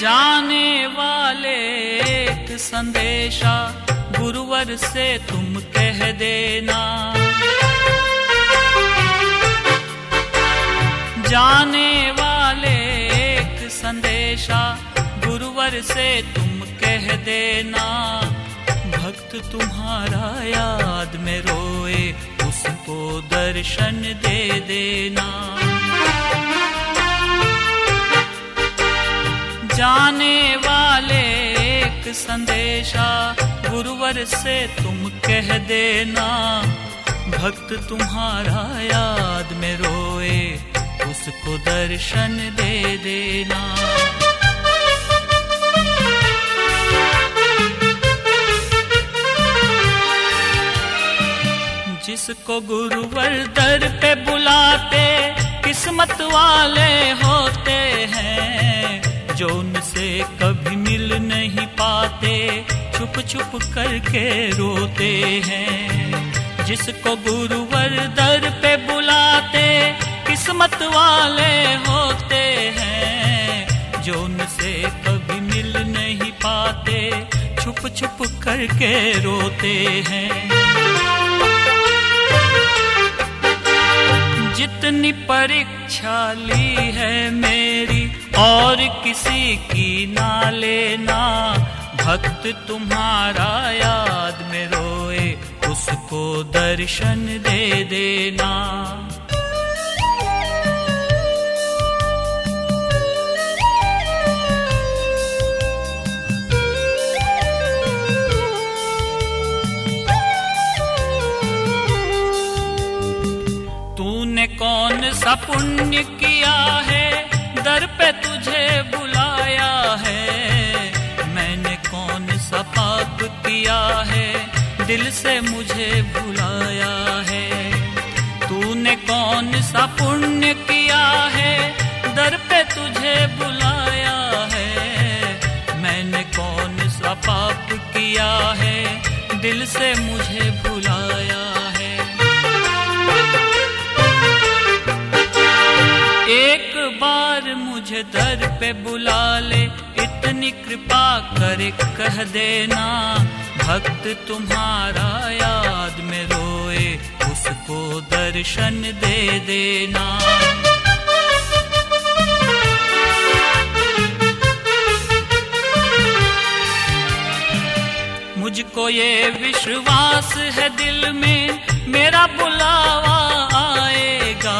जाने वाले एक संदेशा, गुरुवर से तुम कह देना। जाने वाले एक संदेशा, गुरुवर से तुम कह देना। भक्त तुम्हारा याद में रोए, उसको दर्शन दे देना। जाने वाले एक संदेशा, गुरुवर से तुम कह देना। भक्त तुम्हारा याद में रोए, उसको दर्शन दे देना। जिसको गुरुवर दर पे बुलाते, किस्मत वाले होते हैं। जो उनसे कभी मिल नहीं पाते, छुप छुप करके रोते हैं। जिसको गुरुवर दर पे बुलाते, किस्मत वाले होते हैं। जो उनसे कभी मिल नहीं पाते, छुप छुप करके रोते हैं। जितनी परीक्षा ली है मेरी और किसी की ना लेना। भक्त तुम्हारा याद में रोए, उसको दर्शन दे देना। तूने कौन सा पुण्य पे तुझे बुलाया है। मैंने कौन सा पाप किया है? दिल से मुझे बुलाया है। तूने कौन सा पुण्य किया है? दर पे तुझे बुलाया है। मैंने कौन सा पाप किया है? दिल से मुझे मुझे दर पे बुला ले, इतनी कृपा कर, कह देना, भक्त तुम्हारा याद में रोए, उसको दर्शन दे देना। मुझको ये विश्वास है दिल में, मेरा बुलावा आएगा।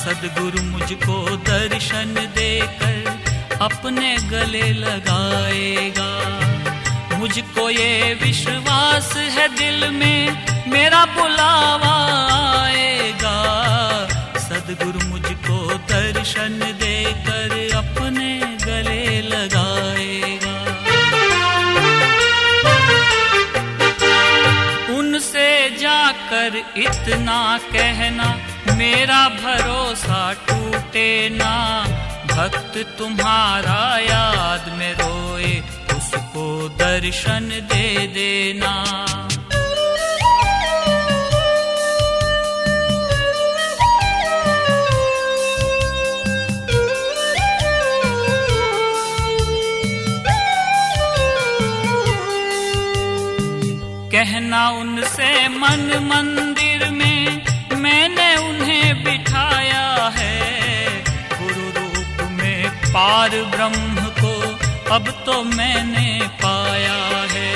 सदगुरु मुझको दर्शन अपने गले लगाएगा। मुझको ये विश्वास है दिल में, मेरा बुलावा आएगा। सदगुरु मुझको दर्शन देकर अपने गले लगाएगा। उनसे जाकर इतना कहना, मेरा भरोसा टूटे ना। भक्त तुम्हारा याद में रोए उसको दर्शन दे देना। कहना उनसे मन मंदिर पार ब्रह्म को अब तो मैंने पाया है।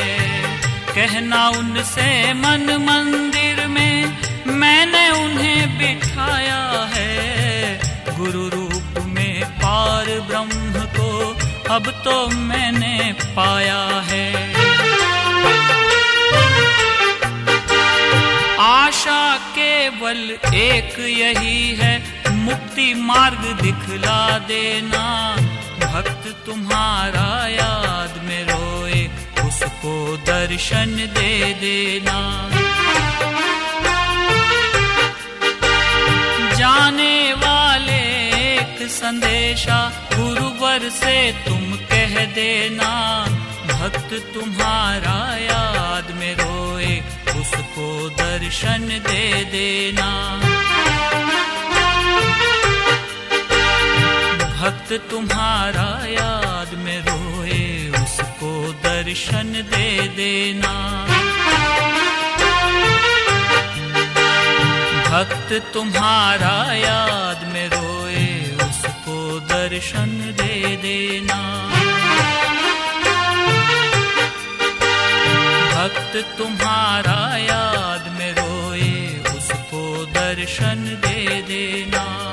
कहना उनसे मन मंदिर में मैंने उन्हें बिठाया है। गुरु रूप में पार ब्रह्म को अब तो मैंने पाया है। आशा केवल एक यही है मुक्ति मार्ग दिखला देना। भक्त तुम्हारा याद में रोए, उसको दर्शन दे देना। जाने वाले एक संदेशा, गुरुवर से तुम कह देना। भक्त तुम्हारा याद में रोए, उसको दर्शन दे देना। तुम्हारा याद में रोए, उसको दर्शन दे देना। भक्त तुम्हारा याद में रोए, उसको दर्शन दे देना। भक्त तुम्हारा याद में रोए, उसको दर्शन दे देना।